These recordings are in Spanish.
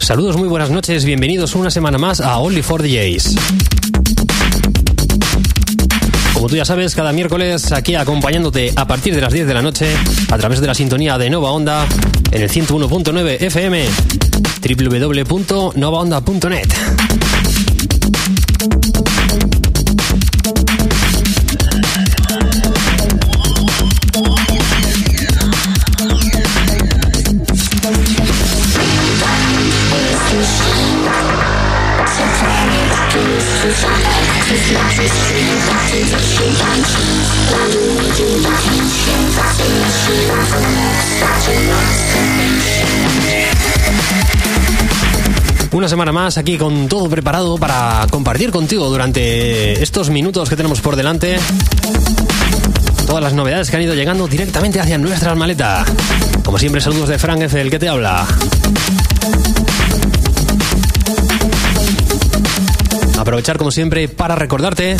Saludos, muy buenas noches, bienvenidos una semana más a Only for DJs. Como tú ya sabes, cada miércoles aquí acompañándote a partir de las 10 de la noche a través de la sintonía de Nova Onda en el 101.9 FM www.novaonda.net. Una semana más aquí con todo preparado para compartir contigo durante estos minutos que tenemos por delante todas las novedades que han ido llegando directamente hacia nuestra maleta. Como siempre, saludos de Frank F, el que te habla. Aprovechar como siempre para recordarte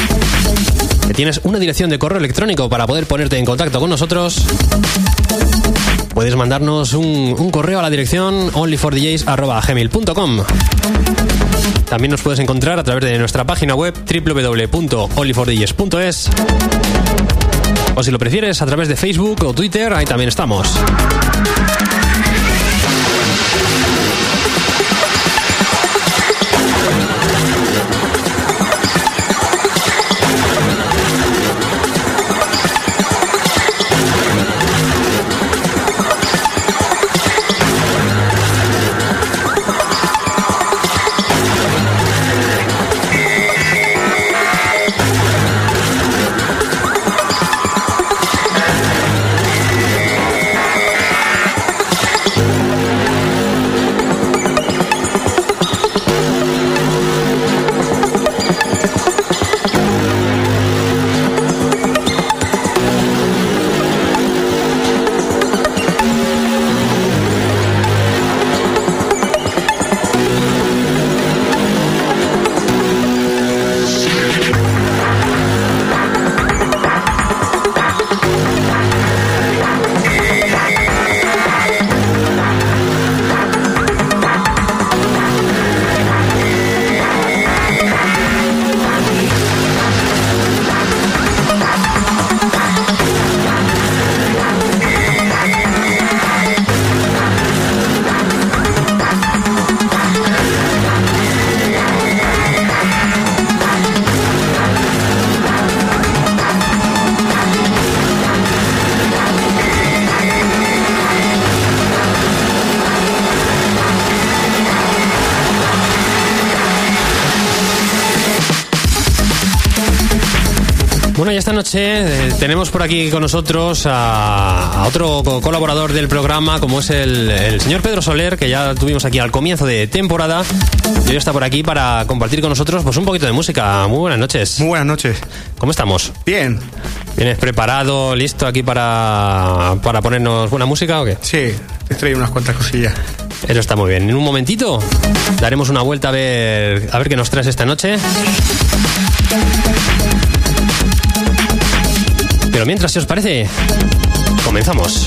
que tienes una dirección de correo electrónico para poder ponerte en contacto con nosotros. Puedes mandarnos un, correo a la dirección onlyfordjs.gmail.com También nos puedes encontrar a través de nuestra página web www.onlyfordjs.es o si lo prefieres a través de Facebook o Twitter, ahí también estamos. Bueno, y esta noche eh, tenemos por aquí con nosotros a, a otro co- colaborador del programa, como es el, el señor Pedro Soler, que ya tuvimos aquí al comienzo de temporada. Y hoy está por aquí para compartir con nosotros pues, un poquito de música. Muy buenas noches. Muy buenas noches. ¿Cómo estamos? Bien, ¿Vienes preparado, listo aquí para, para ponernos buena música o qué? sí, te traigo unas cuantas cosillas. Eso está muy bien. En un momentito daremos una vuelta a ver, a ver qué nos traes esta noche. Pero mientras, si os parece, comenzamos.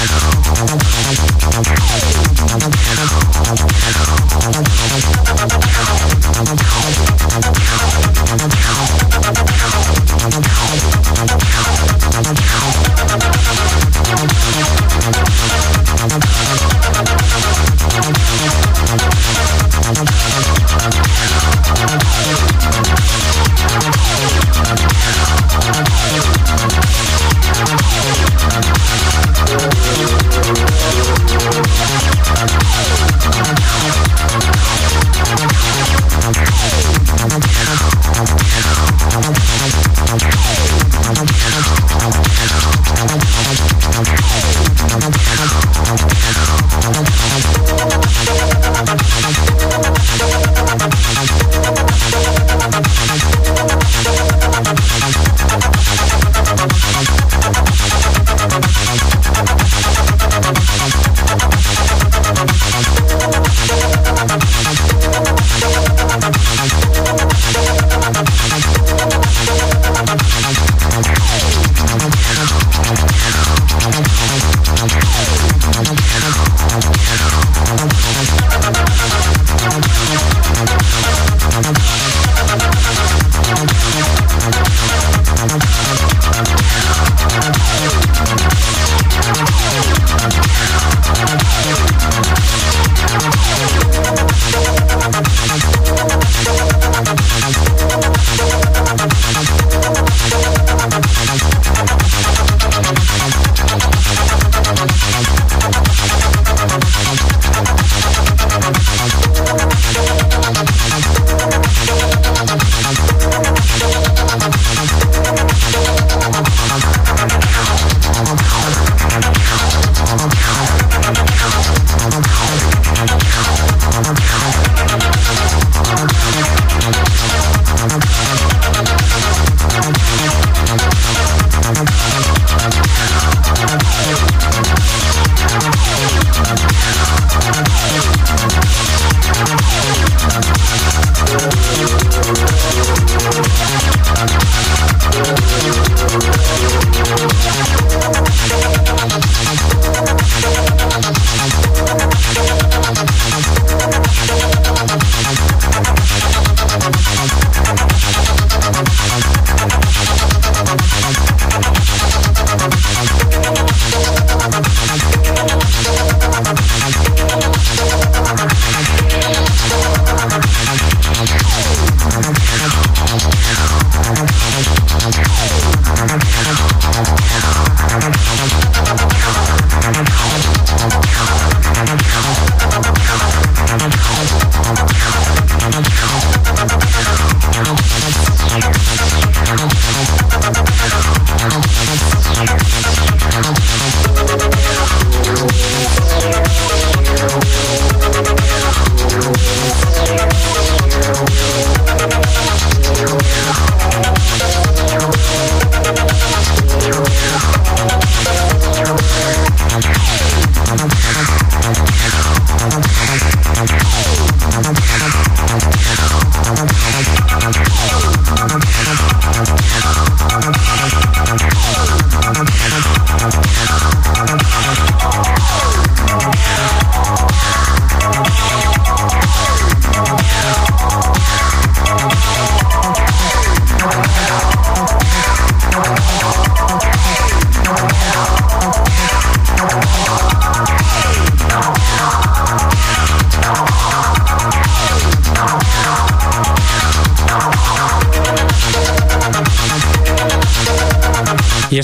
I'm gonna go to the hospital.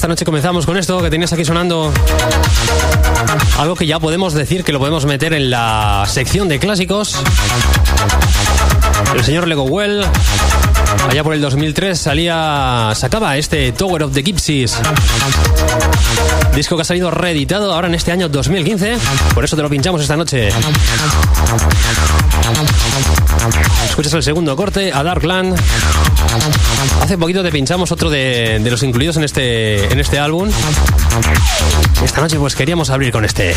Esta noche comenzamos con esto que tenías aquí sonando. Algo que ya podemos decir que lo podemos meter en la sección de clásicos. El señor Lego Well, allá por el 2003, salía, sacaba este Tower of the Gypsies. Disco que ha salido reeditado ahora en este año 2015. Por eso te lo pinchamos esta noche. Escuchas el segundo corte, a Darkland. Hace poquito te pinchamos otro de, de los incluidos en este, en este álbum. Esta noche pues queríamos abrir con este.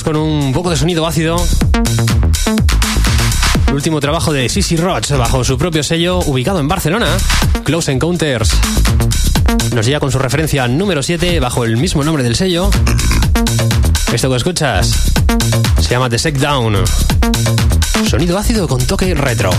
Con un poco de sonido ácido. El último trabajo de Sissy Roach bajo su propio sello, ubicado en Barcelona, Close Encounters. Nos llega con su referencia número 7 bajo el mismo nombre del sello. Esto que escuchas se llama The Sec Down. Sonido ácido con toque retro.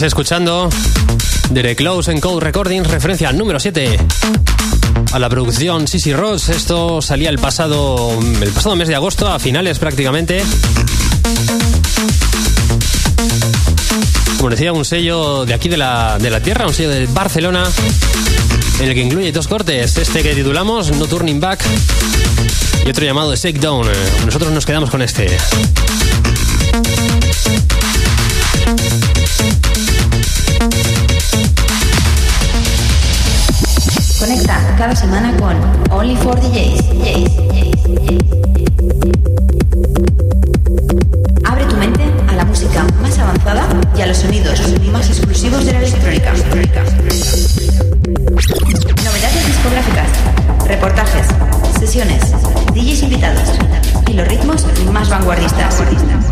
Escuchando. The Close en Code Recordings, referencia número 7. A la producción Sissy Ross. Esto salía el pasado, el pasado mes de agosto, a finales prácticamente. Como decía, un sello de aquí de la, de la tierra, un sello de Barcelona, en el que incluye dos cortes. Este que titulamos No Turning Back y otro llamado Down. Nosotros nos quedamos con este. Cada semana con Only for DJs. Abre tu mente a la música más avanzada y a los sonidos más exclusivos de la electrónica. Novedades discográficas, reportajes, sesiones, DJs invitados y los ritmos más vanguardistas. DJs.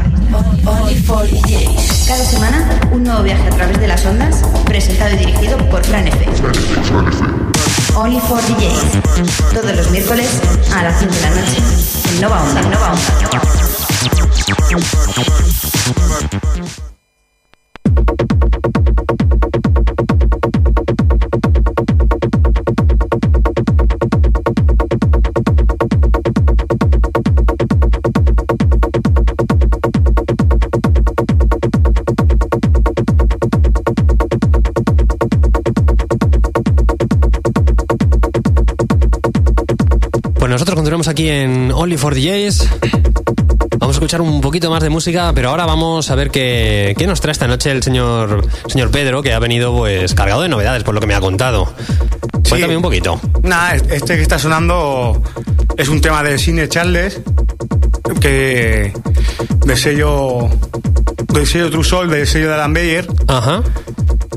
Cada semana, un nuevo viaje a través de las ondas, presentado y dirigido por Fran F. Only for DJs. Todos los miércoles a las 5 de la noche. En Nova Onda, Nova Onda. Aquí en Only for DJs. Vamos a escuchar un poquito más de música, pero ahora vamos a ver qué, qué nos trae esta noche el señor, señor Pedro, que ha venido pues cargado de novedades, por lo que me ha contado. Cuéntame un poquito. Nada, este que está sonando es un tema de Cine Charles, que de sello, del sello True Soul, del sello de Alan Bayer. Ajá.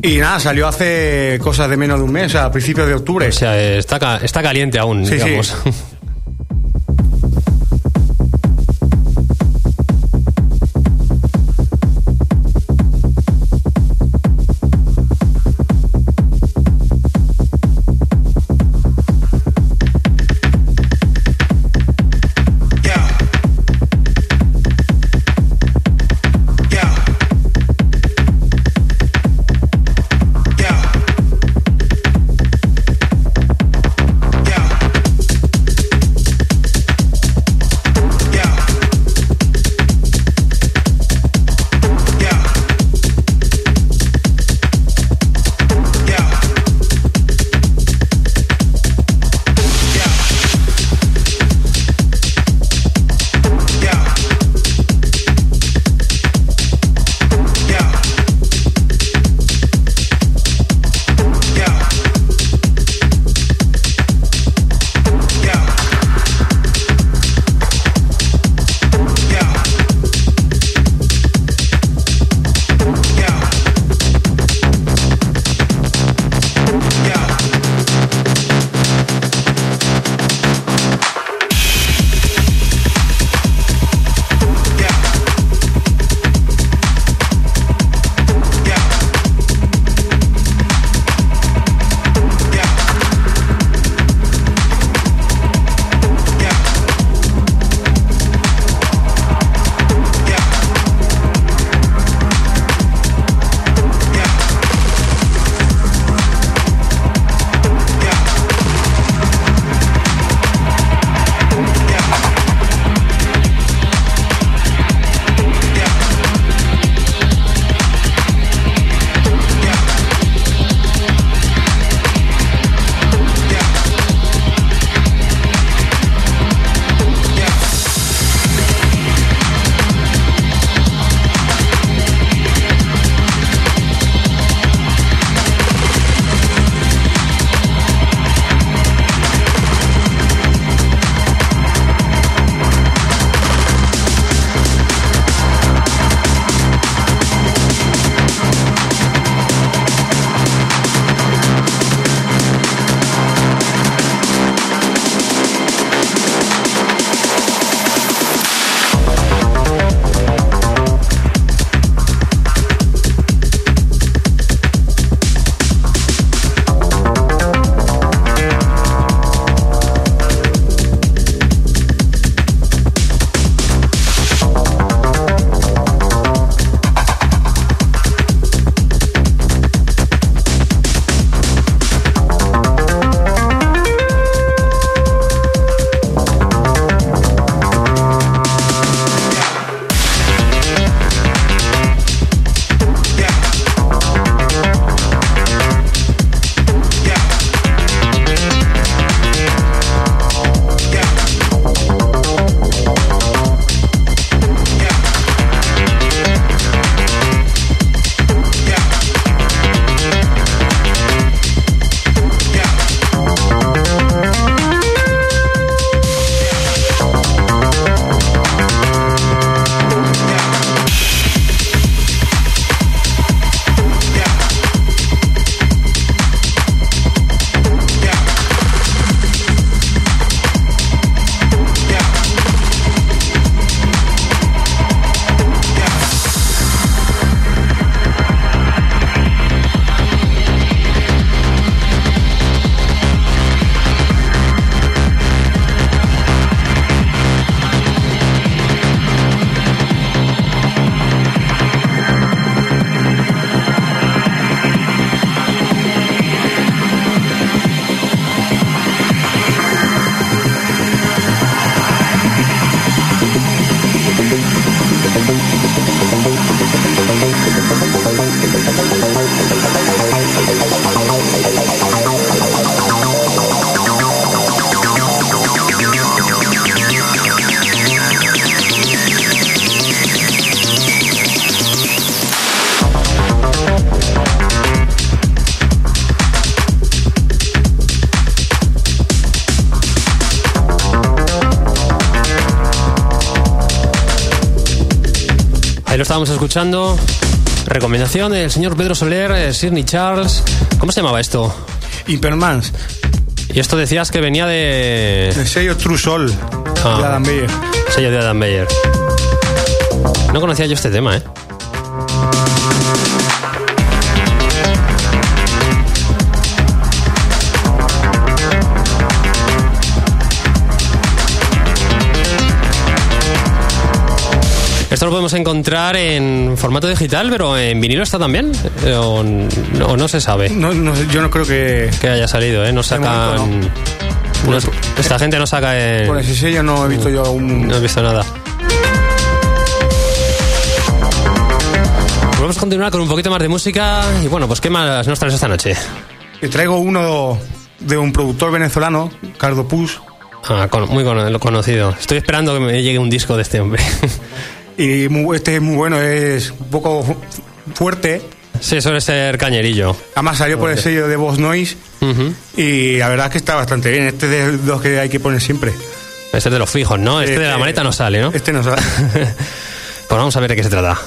Y nada, salió hace cosas de menos de un mes, a principios de octubre. O sea, está, está caliente aún, sí, digamos. Sí. escuchando. Recomendación del señor Pedro Soler, eh, Sidney Charles. ¿Cómo se llamaba esto? Impermans. Y esto decías que venía de. El sello True Soul Ah. de Adam Beyer. Sello de Adam Beyer. No conocía yo este tema, ¿eh? Esto lo podemos encontrar en formato digital, pero en vinilo está también. Eh, O, no- no se sabe No, no yo no creo que que haya salido, ¿eh? No sacan. no- esta gente no saca en. por ese sello no he visto yo un... No he visto nada. Vamos a continuar con un poquito más de música. Y bueno, pues ¿qué más nos traes esta noche? Te traigo uno de un productor venezolano, Cardo Pus, Ah, con- muy con- lo conocido. Estoy esperando que me llegue un disco de este hombre. y muy- este es muy bueno, es un poco fu- fuerte. sí, suele ser cañerillo. Además salió por el sello de Boss Noise y la verdad es que está bastante bien. Este es de los que hay que poner siempre. Este es de los fijos, ¿no? Este de la maleta no sale, ¿no? Este no sale. Pues vamos a ver de qué se trata.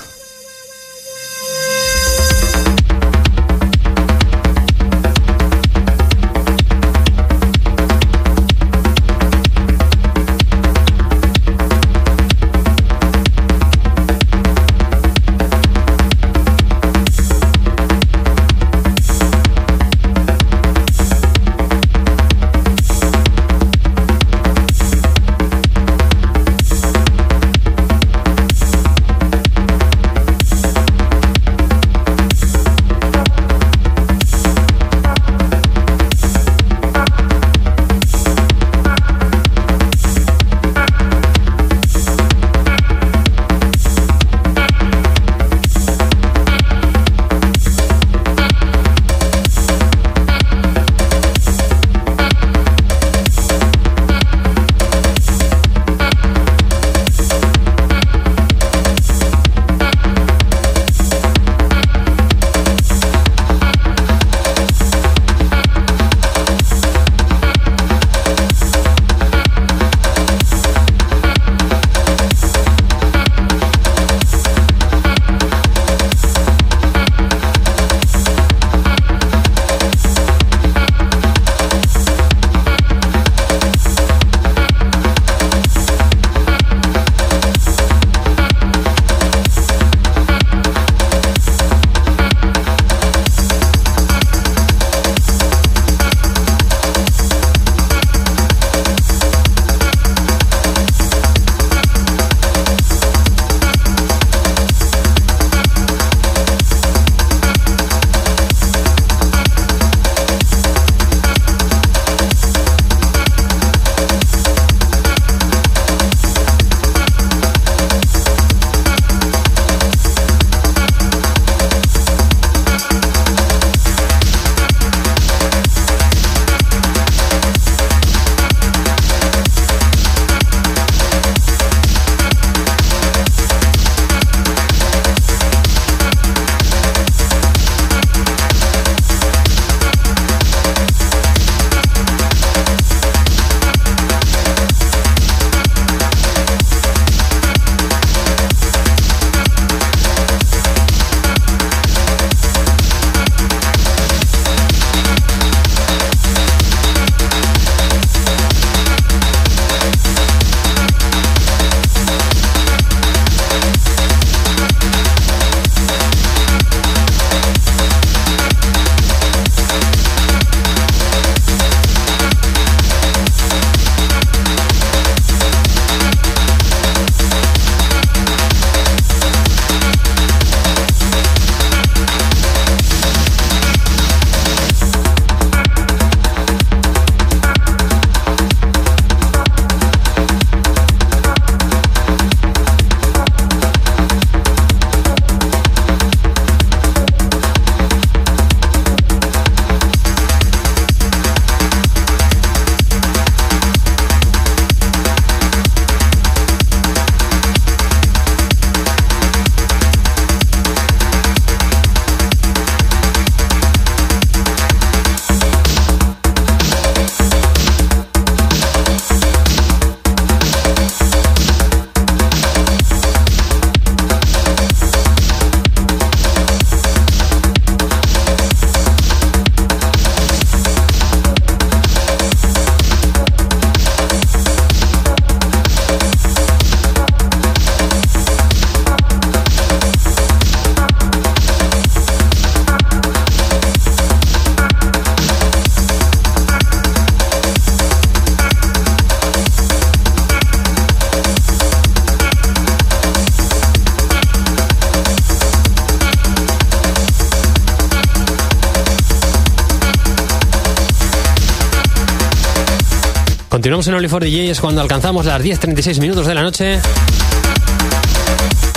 Continuamos en Only for DJs cuando alcanzamos las 10.36 minutos de la noche.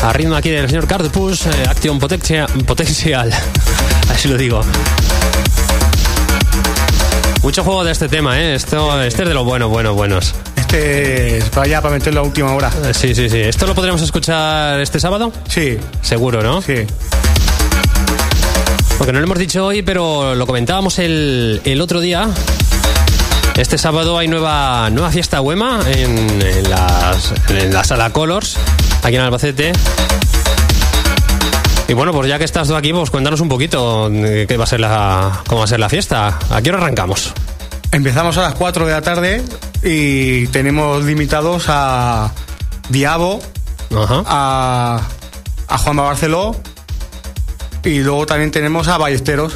A ritmo aquí del señor Cardpus, eh, Action Potencia, Potencial. Así lo digo. Mucho juego de este tema, ¿eh? Esto, este es de los buenos, buenos, buenos. Este es para allá, para meterlo a última hora. Eh, Sí, sí, sí. ¿Esto lo podremos escuchar este sábado? Sí, Seguro, ¿no? sí. Porque no lo hemos dicho hoy, pero lo comentábamos el, el otro día. Este sábado hay nueva, nueva fiesta Huema en, en las- en la sala Colors, aquí en Albacete. Y bueno, pues ya que estás tú aquí, pues cuéntanos un poquito de qué va a ser la, cómo va a ser la fiesta. ¿A qué hora arrancamos? Empezamos a las 4 de la tarde y tenemos limitados a Diabo, Ajá. a, a Juanma Barceló y luego también tenemos a Ballesteros.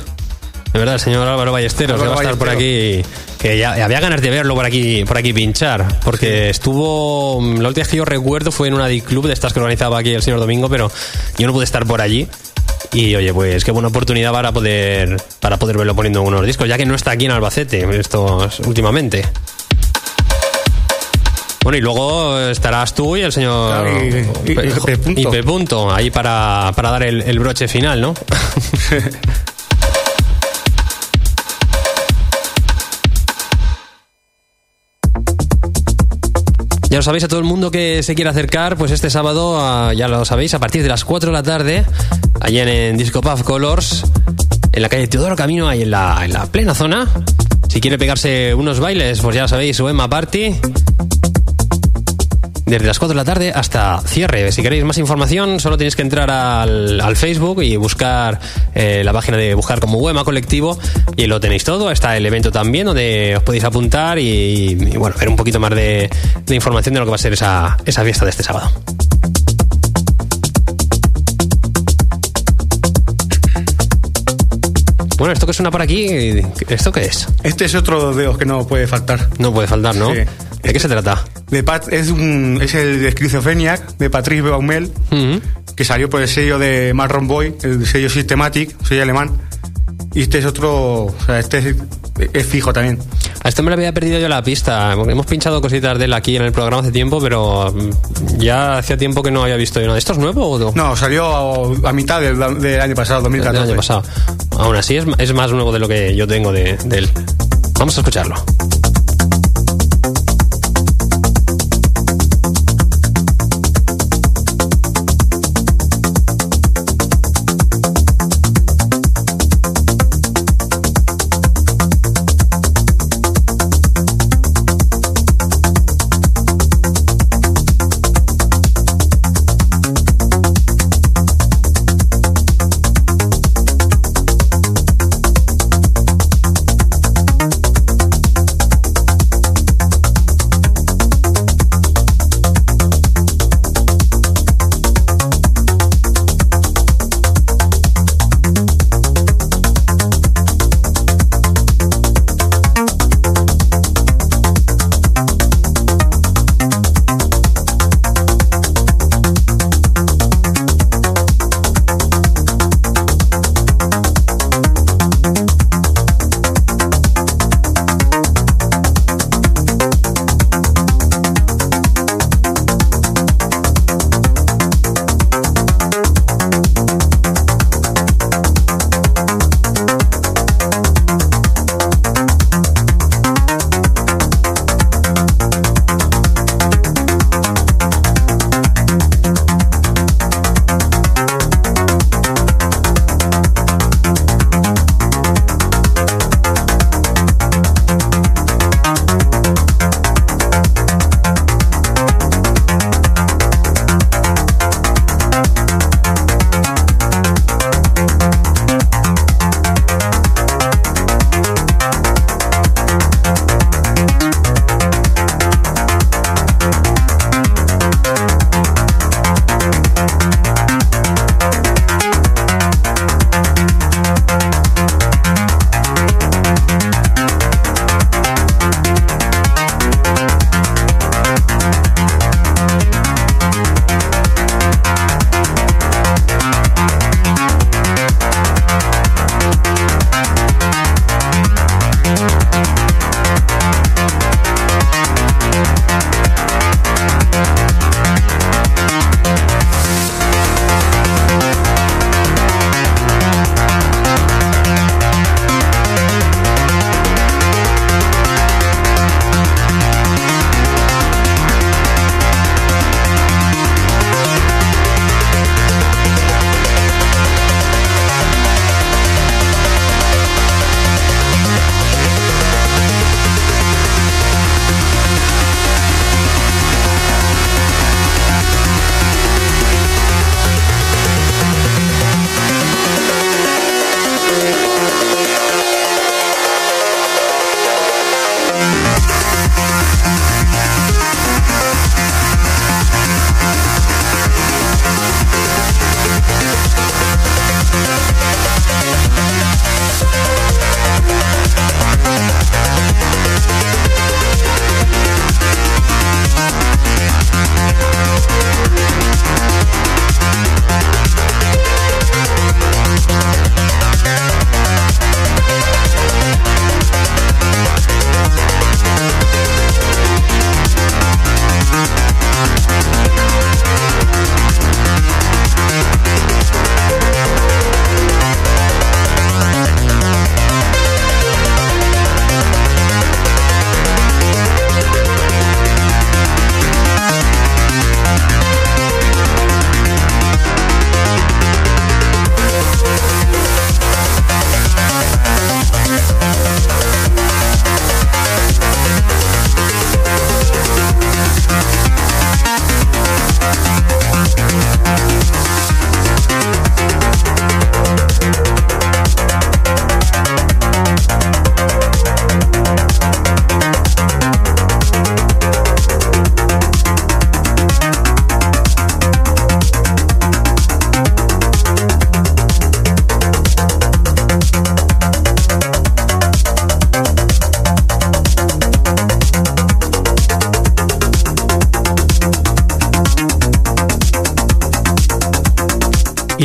De verdad, el señor Álvaro Ballesteros, que Álvaro va a estar por aquí, que ya había ganas de verlo por aquí, por aquí pinchar, porque estuvo, la última vez que yo recuerdo fue en una club de estas que organizaba aquí el señor Domingo, pero yo no pude estar por allí. Y oye, pues qué buena oportunidad para poder, para poder verlo poniendo unos discos, ya que no está aquí en Albacete, esto es últimamente. Bueno, y luego estarás tú y el señor Claro, y- y- y P. Punto. y P. Punto, ahí para, para dar el, el broche final, ¿no? Ya lo sabéis a todo el mundo que se quiera acercar, pues este sábado, ya lo sabéis, a partir de las 4 de la tarde, allá en, Disco Pub Colors, en la calle Teodoro Camino, ahí en la, en la plena zona. Si quiere pegarse unos bailes, pues ya lo sabéis, Uema Party. Desde las 4 de la tarde hasta cierre. Si queréis más información, solo tenéis que entrar al, al Facebook y buscar eh, la página de buscar como Uema Colectivo y lo tenéis todo. Está el evento también donde os podéis apuntar y, y, bueno, ver un poquito más de, de información de lo que va a ser esa, esa fiesta de este sábado. Bueno, esto que suena por aquí, ¿esto qué es? Este es otro de los que no puede faltar. No puede faltar, ¿no? Sí. ¿De qué se trata? De Pat, es, un, es el de Schizophreniac de Patrice Baumel, Ujú. que salió por el sello de Marron Boy, el sello Systematic, sello alemán. Y este es otro, o sea, este es, es fijo también. A este me lo había perdido yo la pista. Hemos pinchado cositas de él aquí en el programa hace tiempo, pero mm, ya hacía tiempo que no había visto yo nada. ¿Esto es nuevo o no? No, salió a, mitad del, del año pasado, Del 2014. año pasado. Aún así es, es más nuevo de lo que yo tengo de, de él. Vamos a escucharlo.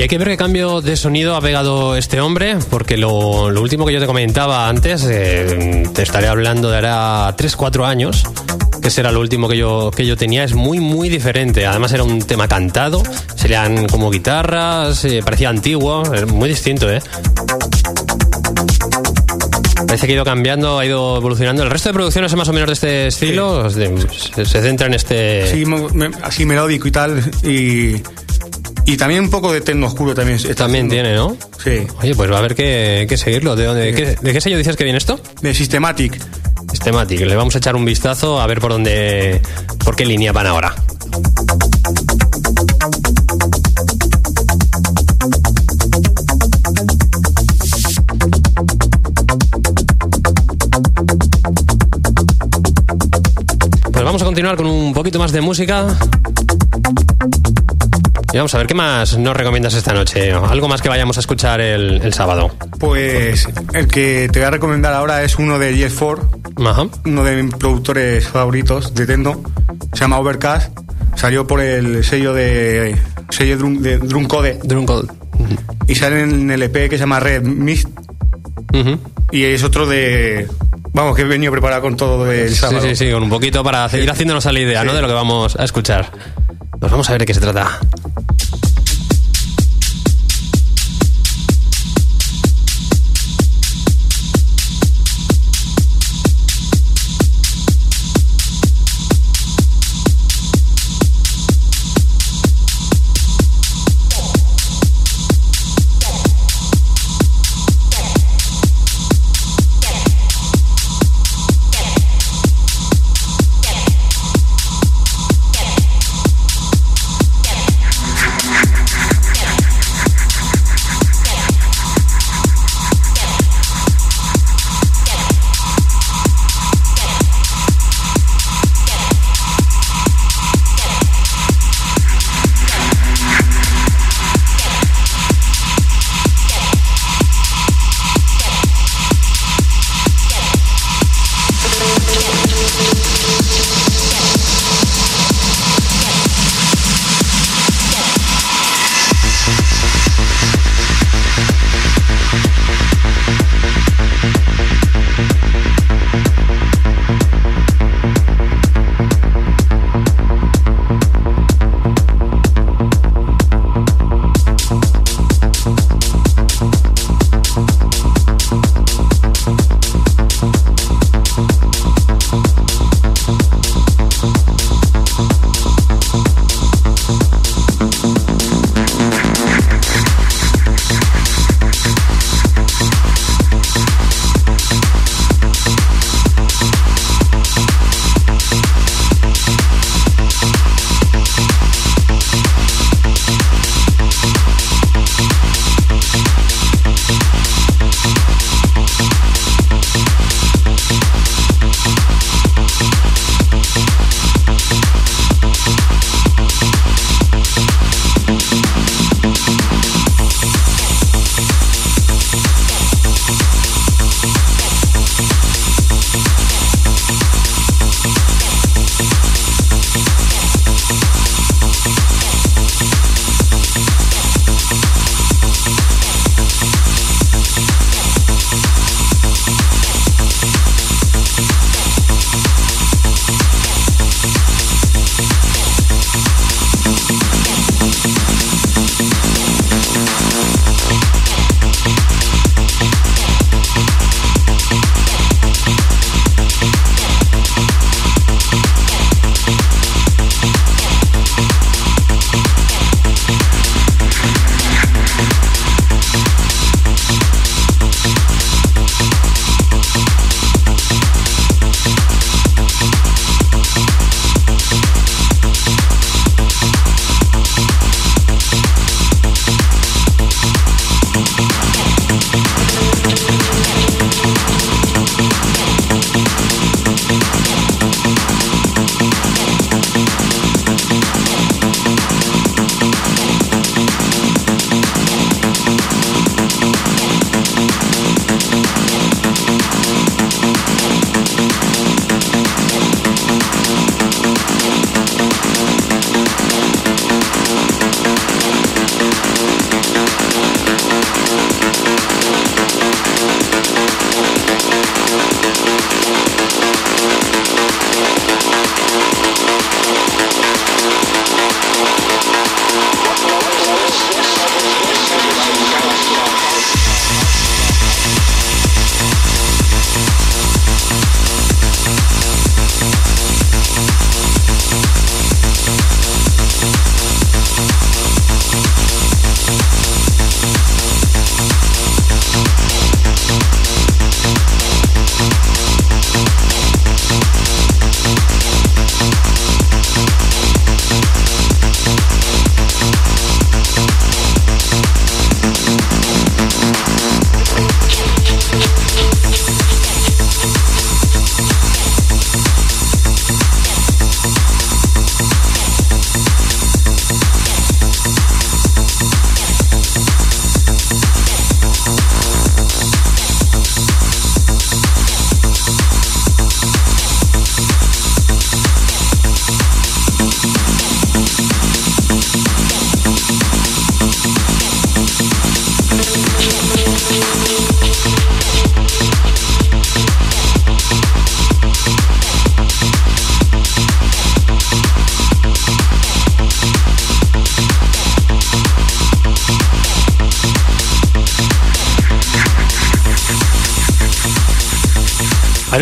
Hay que ver qué cambio de sonido ha pegado este hombre, porque lo, lo último que yo te comentaba antes, eh, te estaré hablando de ahora 3-4 años, que será lo último que yo, que yo tenía, es muy, muy diferente. Además era un tema cantado, serían como guitarras, eh, parecía antiguo, es muy distinto, ¿eh? Parece que ha ido cambiando, ha ido evolucionando. El resto de producciones más o menos de este estilo se, se centra en este... Sí, así melódico y tal. Y, y también un poco de techno oscuro también. está También haciendo. tiene, ¿no? Sí. Oye, pues va a haber que, que seguirlo. ¿De, dónde, qué, ¿De qué sello dices que viene esto? De Systematic. Systematic. Le vamos a echar un vistazo a ver por dónde, por qué línea van ahora. Pues vamos a continuar con un poquito más de música. Y vamos a ver qué más nos recomiendas esta noche. Algo más que vayamos a escuchar el, el sábado. Pues el que te voy a recomendar ahora es uno de Jeff Ford, Ajá. uno de mis productores favoritos de techno. Se llama Overcast. Salió por el sello de sello de Drumcode Drunkle. y sale en el EP que se llama Red Mist y es otro de vamos que he venido preparado con todo el Sí, sábado. sí, sí, con un poquito para seguir haciéndonos a la idea, ¿no? De lo que vamos a escuchar. Pues vamos a ver de qué se trata.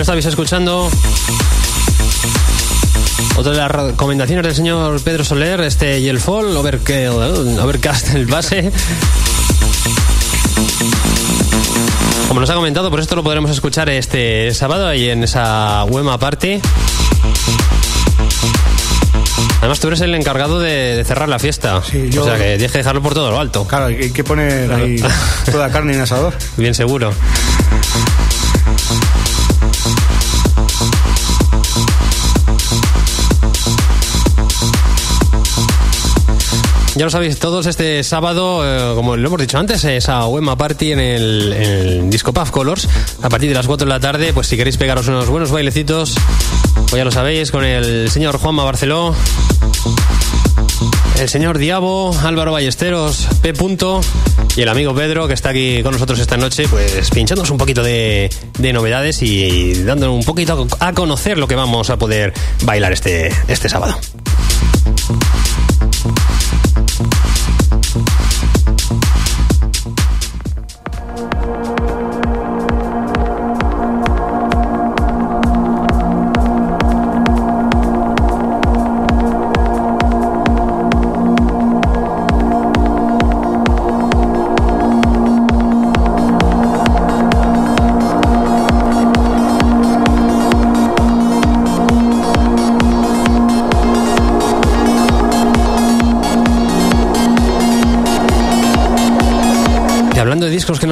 Estabais escuchando. Otra de las recomendaciones del señor Pedro Soler, este y el Fall, Overcast el base. Como nos ha comentado, por esto lo podremos escuchar este sábado ahí en esa Wema Party. Además, tú eres el encargado de, cerrar la fiesta. Sí, yo... O sea que tienes que dejarlo por todo lo alto. Claro, hay que poner ahí toda carne en asador. Bien seguro. Ya lo sabéis todos, este sábado, eh, como lo hemos dicho antes, esa Wema Party en el, Disco Puff Colors. A partir de las 4 de la tarde, pues si queréis pegaros unos buenos bailecitos, pues ya lo sabéis, con el señor Juanma Barceló, el señor Diabo, Álvaro Ballesteros, P. y el amigo Pedro, que está aquí con nosotros esta noche, pues pinchándonos un poquito de, novedades y, dándonos un poquito a conocer lo que vamos a poder bailar este, este sábado.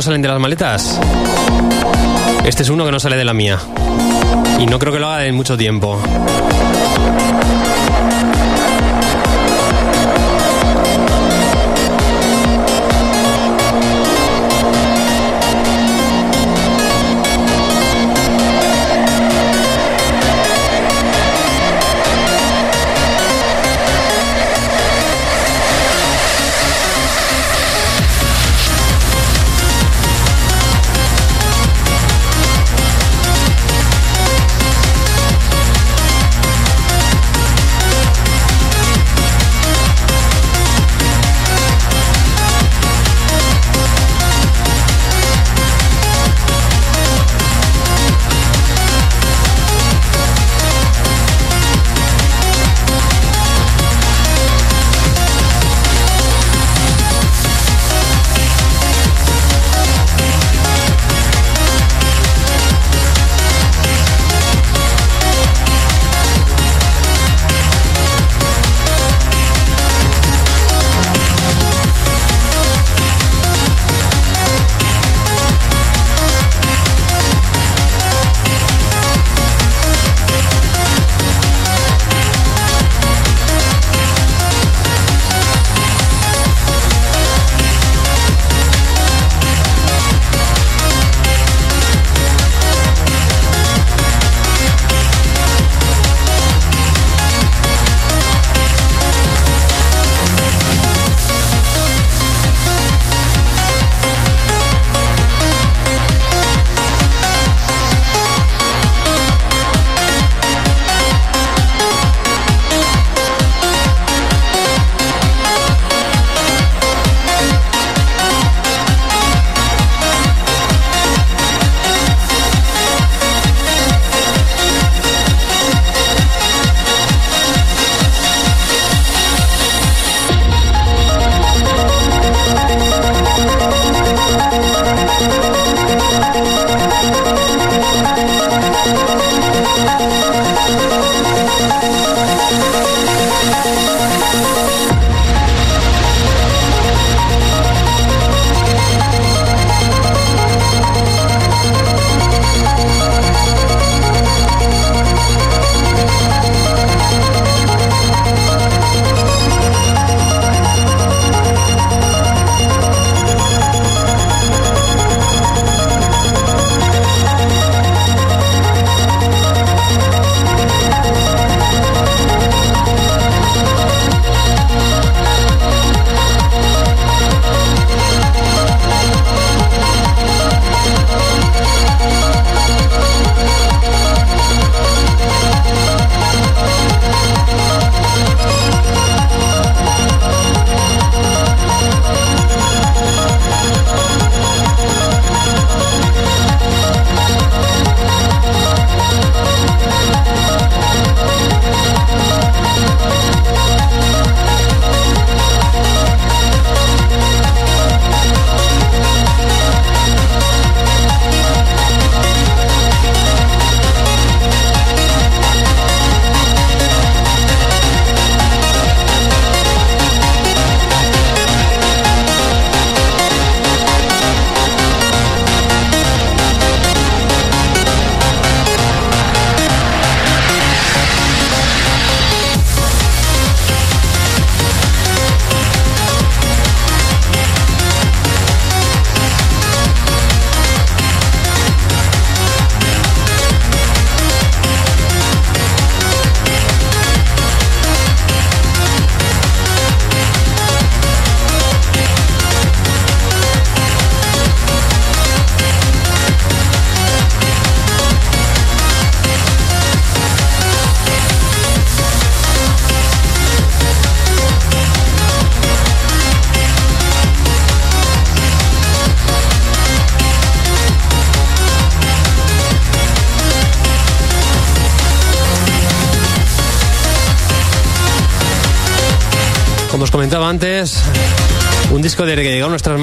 Salen de las maletas? Este es uno que no sale de la mía. Y no creo que lo haga en mucho tiempo.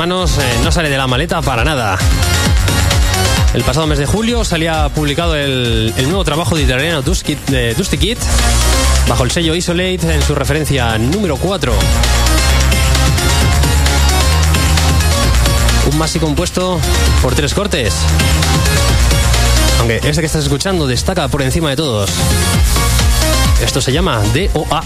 Eh, no sale de la maleta para nada. El pasado mes de julio salía publicado el, nuevo trabajo de italiano Dusty Kid bajo el sello Isolate en su referencia número 4. Un masi compuesto por tres cortes. Aunque este que estás escuchando destaca por encima de todos. Esto se llama DOA.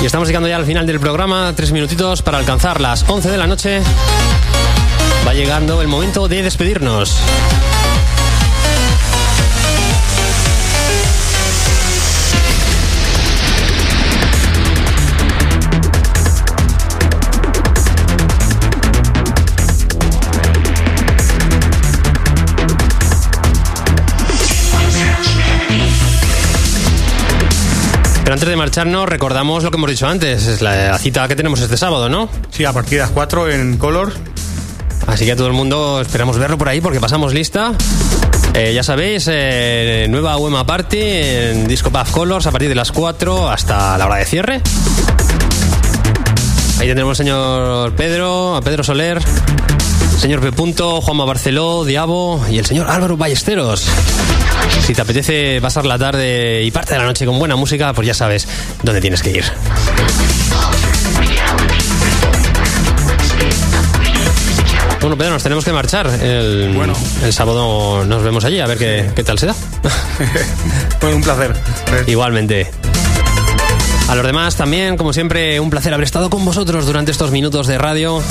Y estamos llegando ya al final del programa, tres minutitos para alcanzar las 11 de la noche. Va llegando el momento de despedirnos. Pero antes de marcharnos, recordamos lo que hemos dicho antes, es la, cita que tenemos este sábado, ¿no? Sí, a partir de las 4 en Color. Así que a todo el mundo esperamos verlo por ahí porque pasamos lista. Eh, ya sabéis, eh, nueva UEMA Party en Disco Puff Colors a partir de las 4 hasta la hora de cierre. Ahí tendremos al señor Pedro, a Pedro Soler, señor P. Juanma Barceló, Diabo y el señor Álvaro Ballesteros. Si te apetece pasar la tarde y parte de la noche con buena música, pues ya sabes dónde tienes que ir. Bueno, Pedro, nos tenemos que marchar. El, Bueno. el sábado nos vemos allí, a ver qué, qué tal se da. Fue un placer. Igualmente. A los demás también, como siempre, un placer haber estado con vosotros durante estos minutos de radio.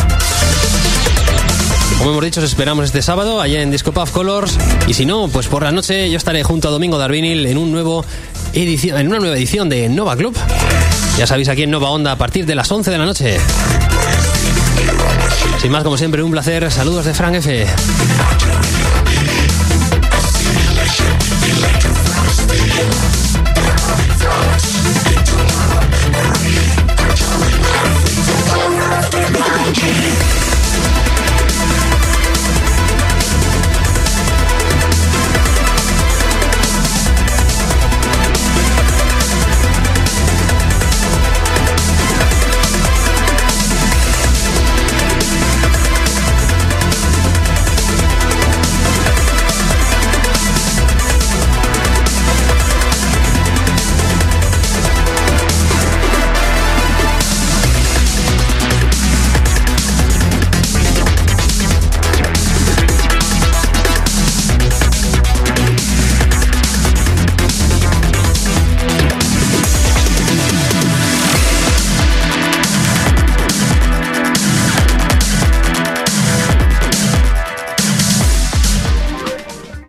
Como hemos dicho, os esperamos este sábado allá en Disco Puff Colors. Y si no, pues por la noche yo estaré junto a Domingo Darvinil en, en una nueva edición de Nova Club. Ya sabéis, aquí en Nova Onda a partir de las 11 de la noche. Sin más, como siempre, un placer. Saludos de Frank F.